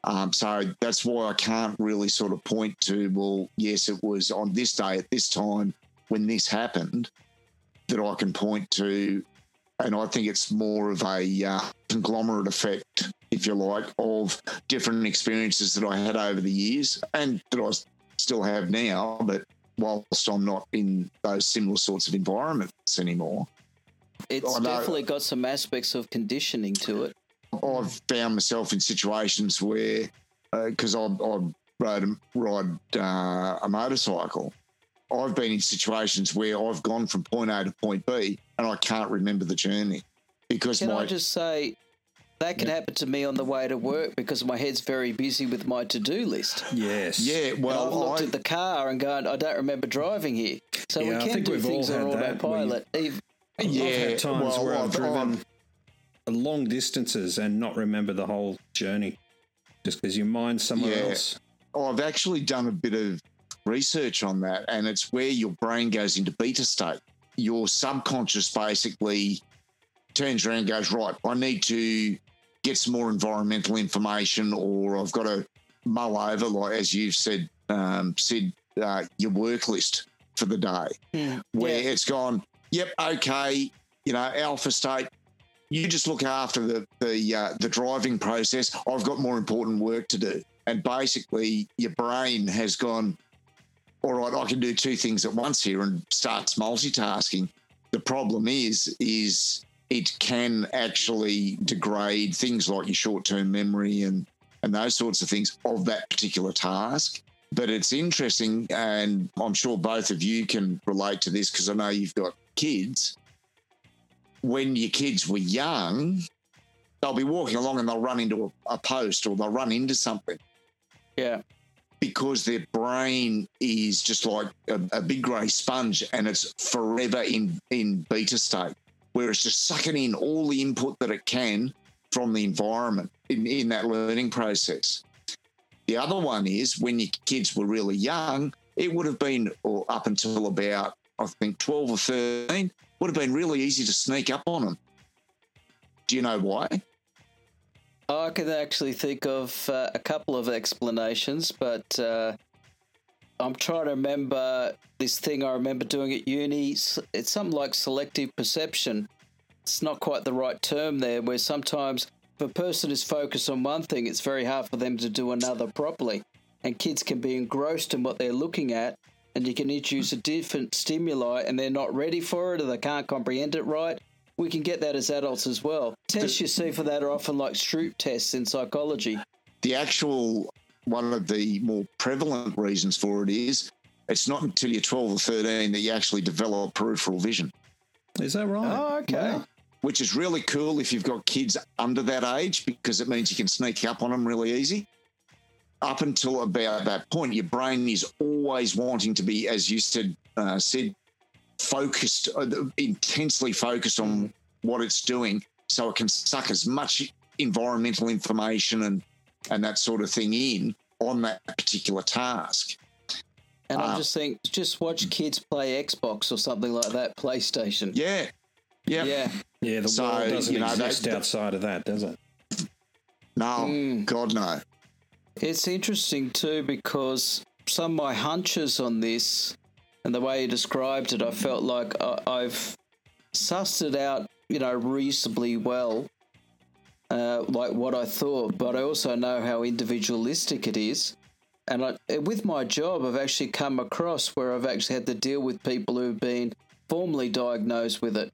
Um, so that's why I can't really sort of point to, well, yes, it was on this day at this time when this happened that I can point to. And I think it's more of a uh, conglomerate effect, if you like, of different experiences that I had over the years and that I still have now. But whilst I'm not in those similar sorts of environments anymore,
It's definitely got some aspects of conditioning to it.
I've found myself in situations where, because I, I rode ride uh, a motorcycle, I've been in situations where I've gone from point A to point B and I can't remember the journey because
Can
my
I just say that can happen to me on the way to work because my head's very busy with my to-do list.
Yes.
yeah. Well, I've
looked
I,
at the car and going, I don't remember driving here. So
Yeah, I
we can
think
do
we've all
things on
had that.
autopilot. Even,
yeah,
I've had times
well,
where I've,
I've-
driven
I've-
long distances and not remember the whole journey just because your mind's somewhere
Yeah.
else.
I've actually done a bit of research on that, and it's where your brain goes into beta state. Your subconscious basically turns around and goes, Right, I need to get some more environmental information, or I've got to mull over, like as you've said, um, Sid, uh, your work list for the day
Hmm,
where
yeah.
it's gone, yep, okay, you know, alpha state, you just look after the the uh, the driving process. I've got more important work to do, and basically your brain has gone. All right, I can do two things at once here, and starts multitasking. The problem is, is it can actually degrade things like your short-term memory and and those sorts of things of that particular task. But it's interesting, and I'm sure both of you can relate to this because I know you've got kids. When your kids were young, they'll be walking along and they'll run into a, a post or they'll run into something
yeah.
because their brain is just like a, a big grey sponge and it's forever in, in beta state, where it's just sucking in all the input that it can from the environment in, in that learning process. The other one is when your kids were really young, it would have been or up until about, I think, 12 or 13, would have been really easy to sneak up on them. Do you know why?
I can actually think of uh, a couple of explanations, but uh, I'm trying to remember this thing I remember doing at uni. It's something like selective perception. It's not quite the right term there, where sometimes if a person is focused on one thing, it's very hard for them to do another properly. And kids can be engrossed in what they're looking at, and you can introduce a different stimuli and they're not ready for it or they can't comprehend it right. We can get that as adults as well. Tests you see for that are often like Stroop tests in psychology.
the actual one of the more prevalent reasons for it is it's not until you're 12 or 13 that you actually develop peripheral vision,
Is that right?
Oh, okay.
Wow.
which is really cool if you've got kids under that age because it means you can sneak up on them really easy. Up until about that point, your brain is always wanting to be, as you said, uh, Sid, focused, uh, intensely focused on what it's doing, so it can suck as much environmental information and and that sort of thing in on that particular task.
And I
Uh,
just think, just watch kids play Xbox or something like that, PlayStation.
Yeah, yeah,
Yeah.
Yeah, the
So,
world doesn't
you know, that-
exist
that-
outside of that, does it?
no,
Mm.
God no.
It's interesting too because some of my hunches on this and the way you described it, I felt like I, I've sussed it out, you know, reasonably well, uh, like what I thought. But I also know how individualistic it is. And I, with my job, I've actually come across where I've actually had to deal with people who've been formally diagnosed with it.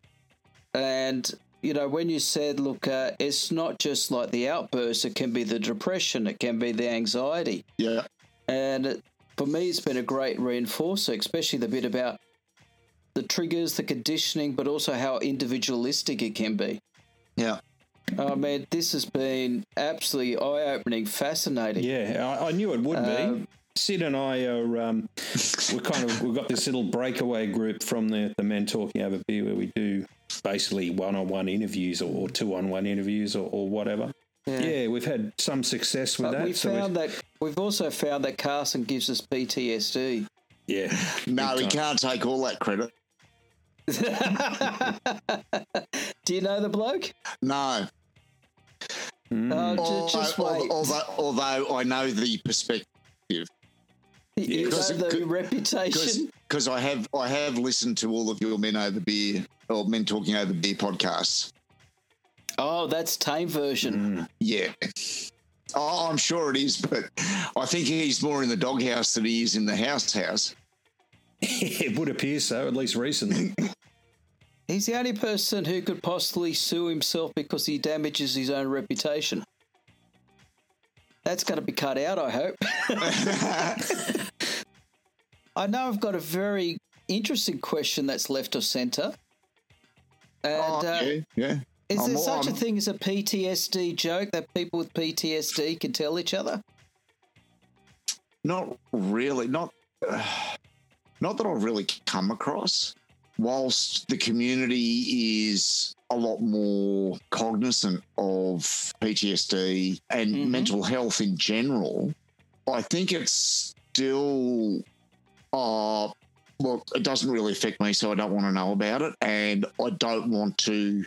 And you know, when you said, look, uh, it's not just like the outburst, it can be the depression, it can be the anxiety.
Yeah,
And it, for me, it's been a great reinforcer, especially the bit about the triggers, the conditioning, but also how individualistic it can be.
yeah,
I mean, this has been absolutely eye opening, fascinating.
Yeah, I, I knew it would be.
Um,
Sid and I are um, we're kind of we've got this little breakaway group from the the men talking over beer where we do basically one on one interviews or, two on one interviews or, or whatever. Yeah. we've had some success with
But
that.
we
so we've-
found that we've also found that Carson gives us PTSD.
yeah,
no, he can't take all that credit.
Do you know the bloke?
No,
Mm.
Oh, ju-
Al-
just wait.
although, although I know the perspective.
You know
because-
the
because-
reputation.
because I have I have listened to all of your men over beer or men talking over beer podcasts.
Oh, that's tame version.
Mm.
Yeah. Oh, I'm sure it is, but I think he's more in the doghouse than he is in the house house.
it would appear so, at least recently.
He's the only person who could possibly sue himself because he damages his own reputation. That's going to be cut out, I hope. I know I've got a very interesting question that's left of centre. And
Oh,
uh,
yeah, yeah.
is
I'm
there
all-
such a
I'm-
thing as a PTSD joke that people with PTSD can tell each other?
Not really. Not not that I've really come across. Whilst the community is a lot more cognizant of PTSD and
Mhm.
mental health in general, I think it's still uh well, it doesn't really affect me, so I don't want to know about it. And I don't want to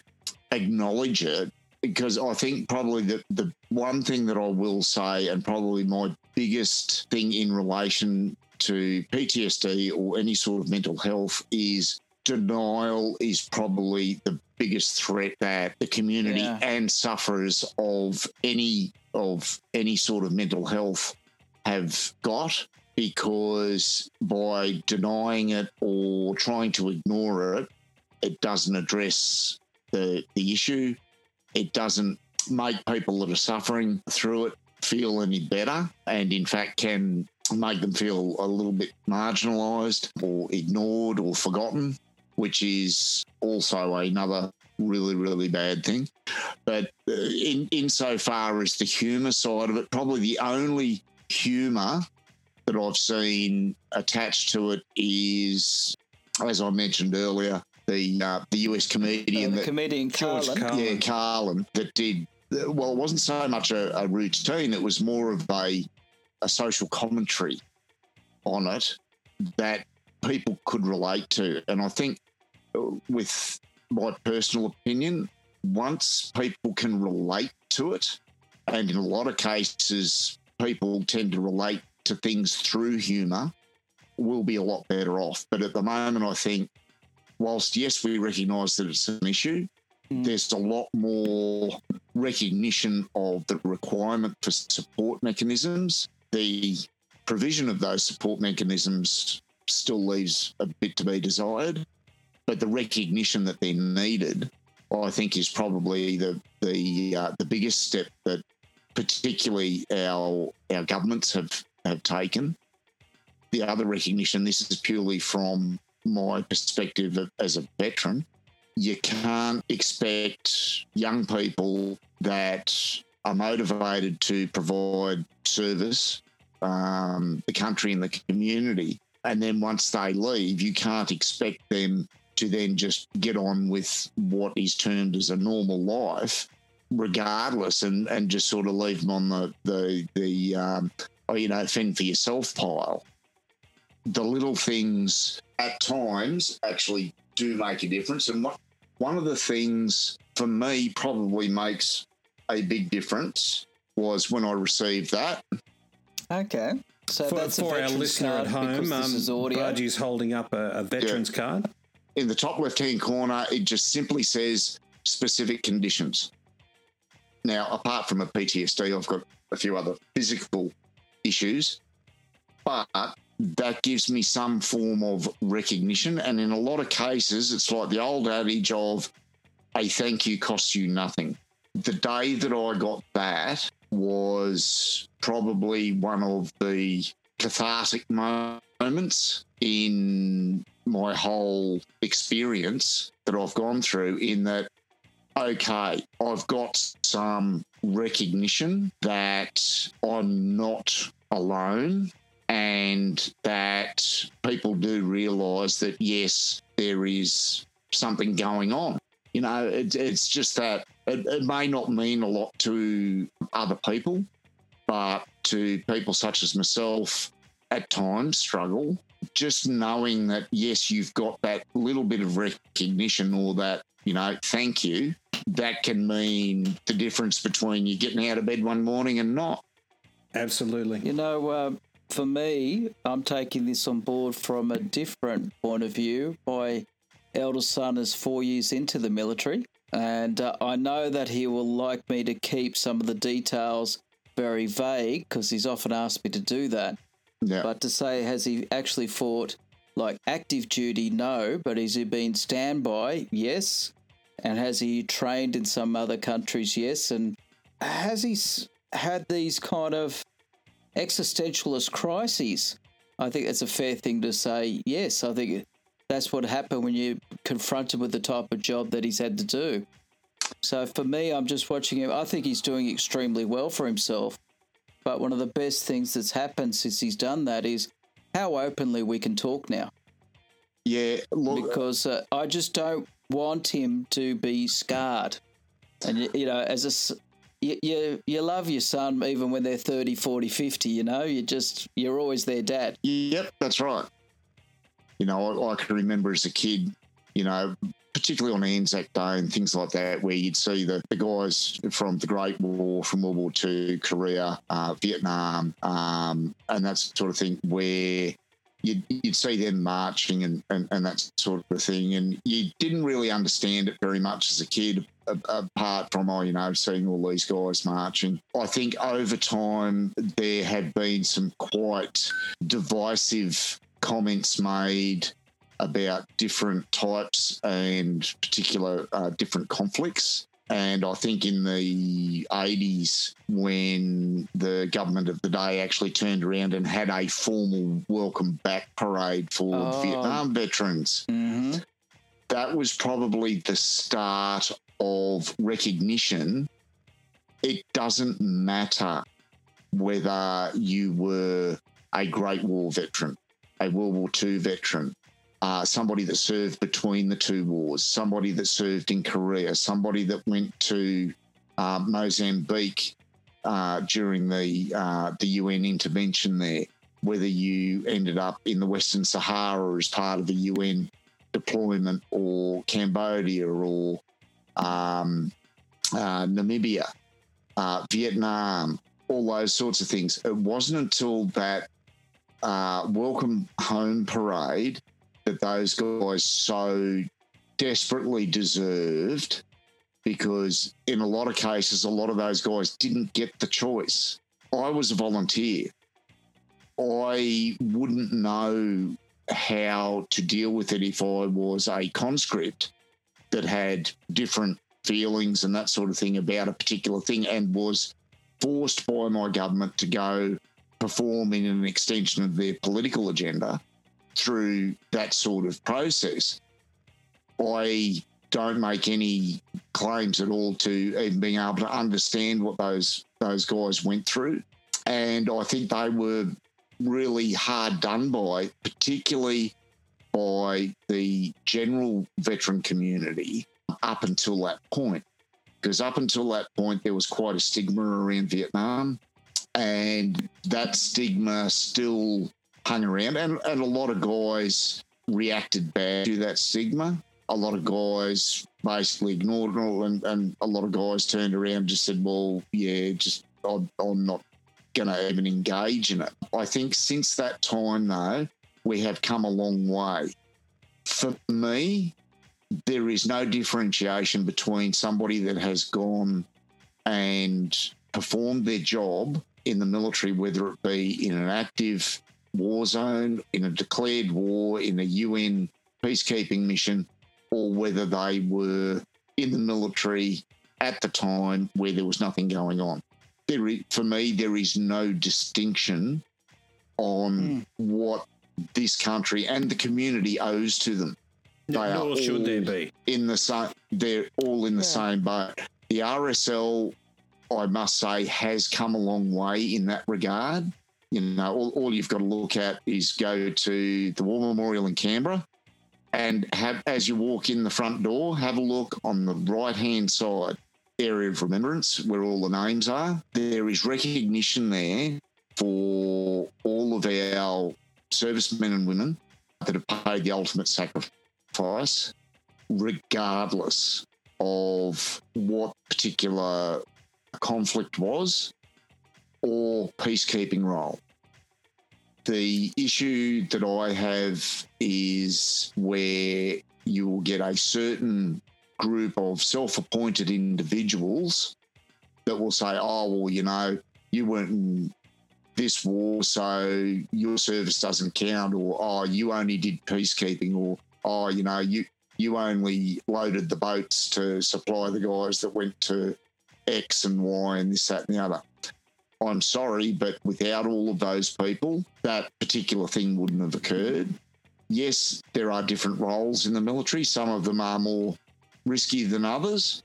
acknowledge it because I think probably the, the one thing that I will say, and probably my biggest thing in relation to PTSD or any sort of mental health is denial is probably the biggest threat that the community
Yeah.
and sufferers of any of any sort of mental health have got because by denying it or trying to ignore it it doesn't address the the issue it doesn't make people that are suffering through it feel any better and in fact can make them feel a little bit marginalized or ignored or forgotten which is also another really really bad thing but uh, in insofar as the humor side of it probably the only humor that I've seen attached to it is as I mentioned earlier the uh, the US comedian
Uh, the
that
comedian
George
Carlin.
Carlin.
yeah, Carlin that did well. It wasn't so much a, a routine; it was more of a a social commentary on it that people could relate to. And I think, uh, with my personal opinion, once people can relate to it, and in a lot of cases, people tend to relate to things through humour, we'll be a lot better off. But at the moment, I think, whilst yes, we recognise that it's an issue,
Mm.
there's a lot more recognition of the requirement for support mechanisms. The provision of those support mechanisms still leaves a bit to be desired, but the recognition that they're needed, I think, is probably the the uh, the biggest step that particularly our our governments have have taken. The other recognition, this is purely from my perspective of, as a veteran, you can't expect young people that are motivated to provide service, um, the country and the community, And then once they leave, you can't expect them to then just get on with what is termed as a normal life, regardless, and, and just sort of leave them on the the the um, oh, you know fend for yourself pile. The little things at times actually do make a difference, and what, one of the things for me probably makes a big difference was when I received that.
Okay. So
for,
that's a
for our listener
card
at home,
because this
um,
is.
Bargie's holding up a, a veteran's card.
In the top left hand corner, it just simply says specific conditions. Now, apart from a PTSD, I've got a few other physical issues, but that gives me some form of recognition. And in a lot of cases, it's like the old adage of a thank you costs you nothing. The day that I got that was probably one of the cathartic moments in my whole experience that I've gone through, in that, okay, I've got some recognition that I'm not alone and that people do realize that, yes, there is something going on. You know, it, it's just that it, it may not mean a lot to other people, but to people such as myself, at times struggle. Just knowing that, yes, you've got that little bit of recognition or that, you know, thank you, that can mean the difference between you getting out of bed one morning and not.
Absolutely.
You know, uh, for me, I'm taking this on board from a different point of view. My eldest son is four years into the military, and uh, I know that he will like me to keep some of the details very vague because he's often asked me to do that.
Yeah.
But to say, has he actually fought like active duty? No. But has he been standby? Yes. And has he trained in some other countries? Yes. And has he had these kind of existentialist crises? I think it's a fair thing to say. Yes. I think that's what happened when you're confronted with the type of job that he's had to do. So for me, I'm just watching him. I think he's doing extremely well for himself. But one of the best things that's happened since he's done that is how openly we can talk now.
Yeah. Look,
Because uh, I just don't want him to be scarred. And, you, you know, as a You, you, you love your son even when they're 30, 40, 50, you know? You just, you're always their dad.
Yep, that's right. You know, I, I can remember as a kid, you know, particularly on Anzac Day and things like that, where you'd see the, the guys from the Great War, from World War II, Korea, uh, Vietnam, um, and that sort of thing, where you'd, you'd see them marching and, and, and that sort of thing. And you didn't really understand it very much as a kid, apart from, oh, you know, seeing all these guys marching. I think over time there have been some quite divisive comments made about different types and particular uh, different conflicts. And I think in the 80s, when the government of the day actually turned around and had a formal welcome back parade for
Oh.
Vietnam veterans,
Mm-hmm.
that was probably the start of recognition. It doesn't matter whether you were a Great War veteran, a World War II veteran, uh, somebody that served between the two wars, somebody that served in Korea, somebody that went to uh, Mozambique uh, during the uh, the UN intervention there, whether you ended up in the Western Sahara as part of the UN deployment, or Cambodia, or um, uh, Namibia, uh, Vietnam, all those sorts of things. It wasn't until that uh, welcome home parade that those guys so desperately deserved because in a lot of cases a lot of those guys didn't get the choice. I was a volunteer. I wouldn't know how to deal with it if i was a conscript that had different feelings and that sort of thing about a particular thing and was forced by my government to go perform in an extension of their political agenda through that sort of process. I don't make any claims at all to even being able to understand what those those guys went through, and I think they were really hard done by, particularly by the general veteran community up until that point. Because up until that point, there was quite a stigma around Vietnam, and that stigma still hung around. And, and a lot of guys reacted bad to that stigma. A lot of guys basically ignored it all, and, and a lot of guys turned around and just said, Well, yeah, just I'm, I'm not going to even engage in it. I think since that time, though, we have come a long way. For me, there is no differentiation between somebody that has gone and performed their job in the military, whether it be in an active war zone, in a declared war, in a UN peacekeeping mission, or whether they were in the military at the time where there was nothing going on. There, is, for me, there is no distinction on mm. what this country and the community owes to them.
They Nor are should there be
in the same. They're all in the yeah. same boat. The RSL, I must say, has come a long way in that regard. You know, all, all you've got to look at is go to the War Memorial in Canberra, and have as you walk in the front door, have a look on the right hand side area of remembrance where all the names are. There is recognition there for all of our servicemen and women that have paid the ultimate sacrifice, regardless of what particular conflict was or peacekeeping role. The issue that I have is where you will get a certain group of self appointed individuals that will say, oh, well, you know, you weren't in this war, so your service doesn't count, or oh, you only did peacekeeping, or oh, you know, you you only loaded the boats to supply the guys that went to X and Y and this, that, and the other. I'm sorry, but without all of those people, that particular thing wouldn't have occurred. Yes, there are different roles in the military. Some of them are more risky than others.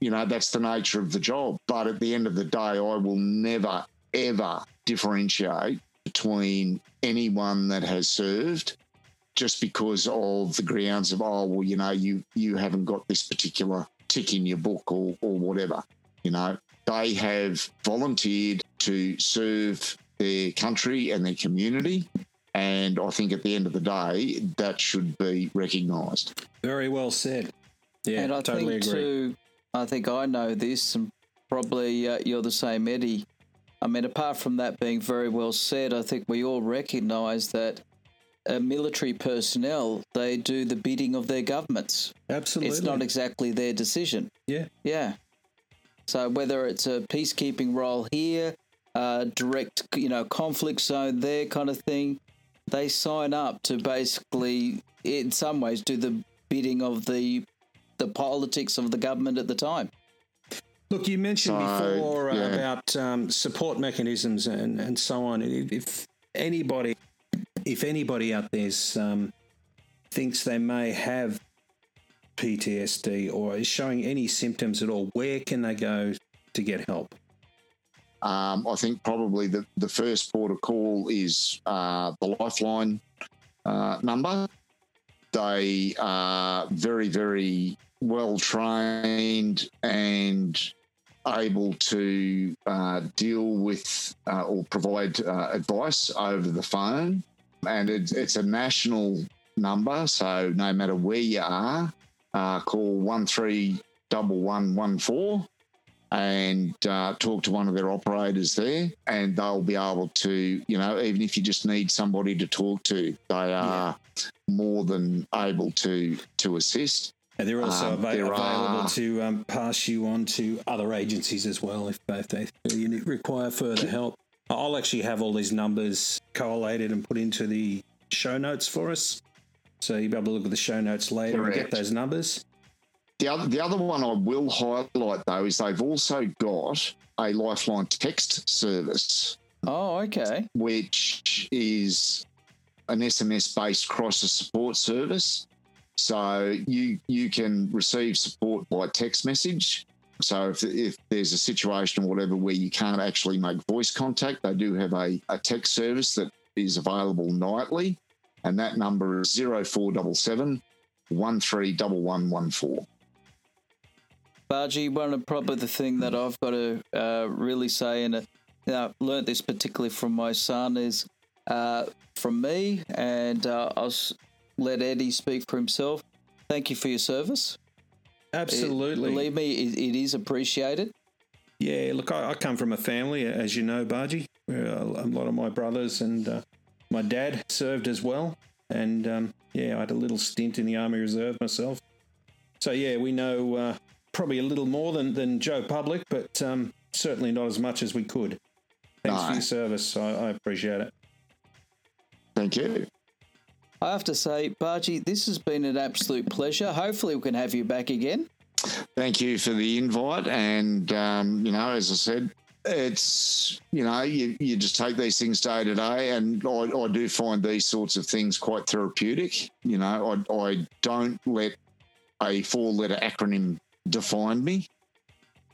You know, that's the nature of the job. But at the end of the day, I will never, ever differentiate between anyone that has served just because of the grounds of, oh, well, you know, you, you haven't got this particular tick in your book or, or whatever. You know, they have volunteered to serve their country and their community. And I think at the end of the day, that should be recognised.
Very well said. Yeah, and I totally
think
agree.
too, I think I know this, and probably uh, you're the same, Eddie. I mean, apart from that being very well said, I think we all recognise that uh, military personnel they do the bidding of their governments.
Absolutely,
it's not exactly their decision.
Yeah,
yeah. So whether it's a peacekeeping role here, uh, direct, you know, conflict zone there, kind of thing, they sign up to basically, in some ways, do the bidding of the the politics of the government at the time.
Look, you mentioned so, before uh, yeah. about um, support mechanisms and, and so on. If anybody, if anybody out there um, thinks they may have PTSD or is showing any symptoms at all, where can they go to get help?
Um, I think probably the, the first port of call is uh, the Lifeline uh, number. They are very, very well trained and able to uh, deal with uh, or provide uh, advice over the phone. And it's, it's, a national number, so no matter where you are, uh, call 131114 and uh, talk to one of their operators there, and they'll be able to, you know, even if you just need somebody to talk to, they are yeah. more than able to to assist.
And they're also um, available are, to um, pass you on to other agencies as well if, if they you require further help. I'll actually have all these numbers collated and put into the show notes for us. So you'll be able to look at the show notes later correct. and get those numbers.
The other, the other one I will highlight though is they've also got a Lifeline text service.
Oh, okay.
Which is an SMS based crisis support service. So you you can receive support by text message. So if, if there's a situation or whatever where you can't actually make voice contact, they do have a, a text service that is available nightly, and that number is 0477 131114.
Bargie, one of probably the thing that I've got to uh, really say, and uh, I've learnt this particularly from my son, is uh, from me, and uh, I'll let Eddie speak for himself. Thank you for your service.
Absolutely.
It, believe me, it, it is appreciated.
Yeah, look, I, I, come from a family, as you know, Bargie. a lot of my brothers and uh, my dad served as well. And um, yeah, I had a little stint in the Army Reserve myself. So yeah, we know uh, probably a little more than, than Joe Public, but um, certainly not as much as we could. Thanks no. for your service. I, I appreciate it.
Thank you.
I have to say, Bargie, this has been an absolute pleasure. Hopefully, we can have you back again.
Thank you for the invite. And, um, you know, as I said, it's, you know, you, you just take these things day to day. And I, I do find these sorts of things quite therapeutic. You know, I, I don't let a four letter acronym define me.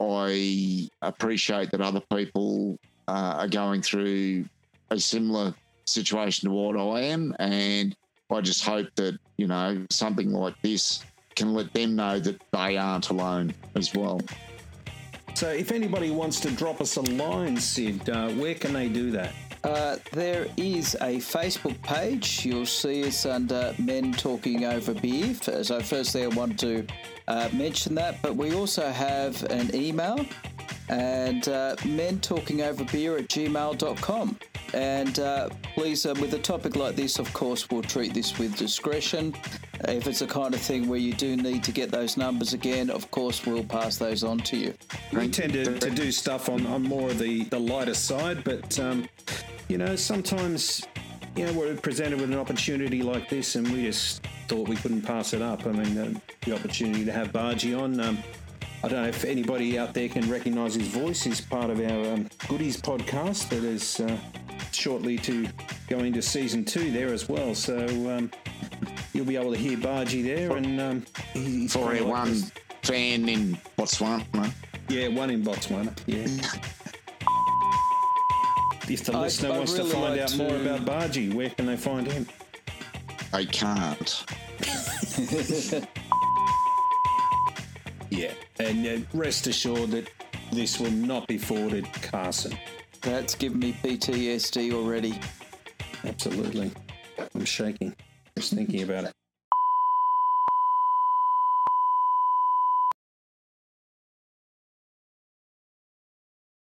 I appreciate that other people uh, are going through a similar situation to what I am. And I just hope that, you know, something like this can let them know that they aren't alone as well.
So, if anybody wants to drop us a line, Sid, uh, where can they do that?
Uh, there is a Facebook page. You'll see us under Men Talking Over Beer. So, firstly, I want to uh, mention that, but we also have an email and uh, men talking over beer at gmail.com. And uh, please, uh, with a topic like this, of course, we'll treat this with discretion. If it's a kind of thing where you do need to get those numbers again, of course, we'll pass those on to you.
We tend to, to do stuff on, on more of the, the lighter side, but, um, you know, sometimes, you know, we're presented with an opportunity like this and we just thought we couldn't pass it up. I mean, the, the opportunity to have Bargie on. Um, I don't know if anybody out there can recognise his voice. He's part of our um, Goodies podcast that is uh, shortly to go into season two there as well. So um, you'll be able to hear Bargie there. And um,
he's for a one fan in Botswana.
Yeah, one in Botswana. Yeah. if the listener I wants really to find like out to... more about Bargie, where can they find him?
I can't.
Yeah, and uh, rest assured that this will not be forwarded Carson.
That's given me PTSD already.
Absolutely. I'm shaking just thinking about it.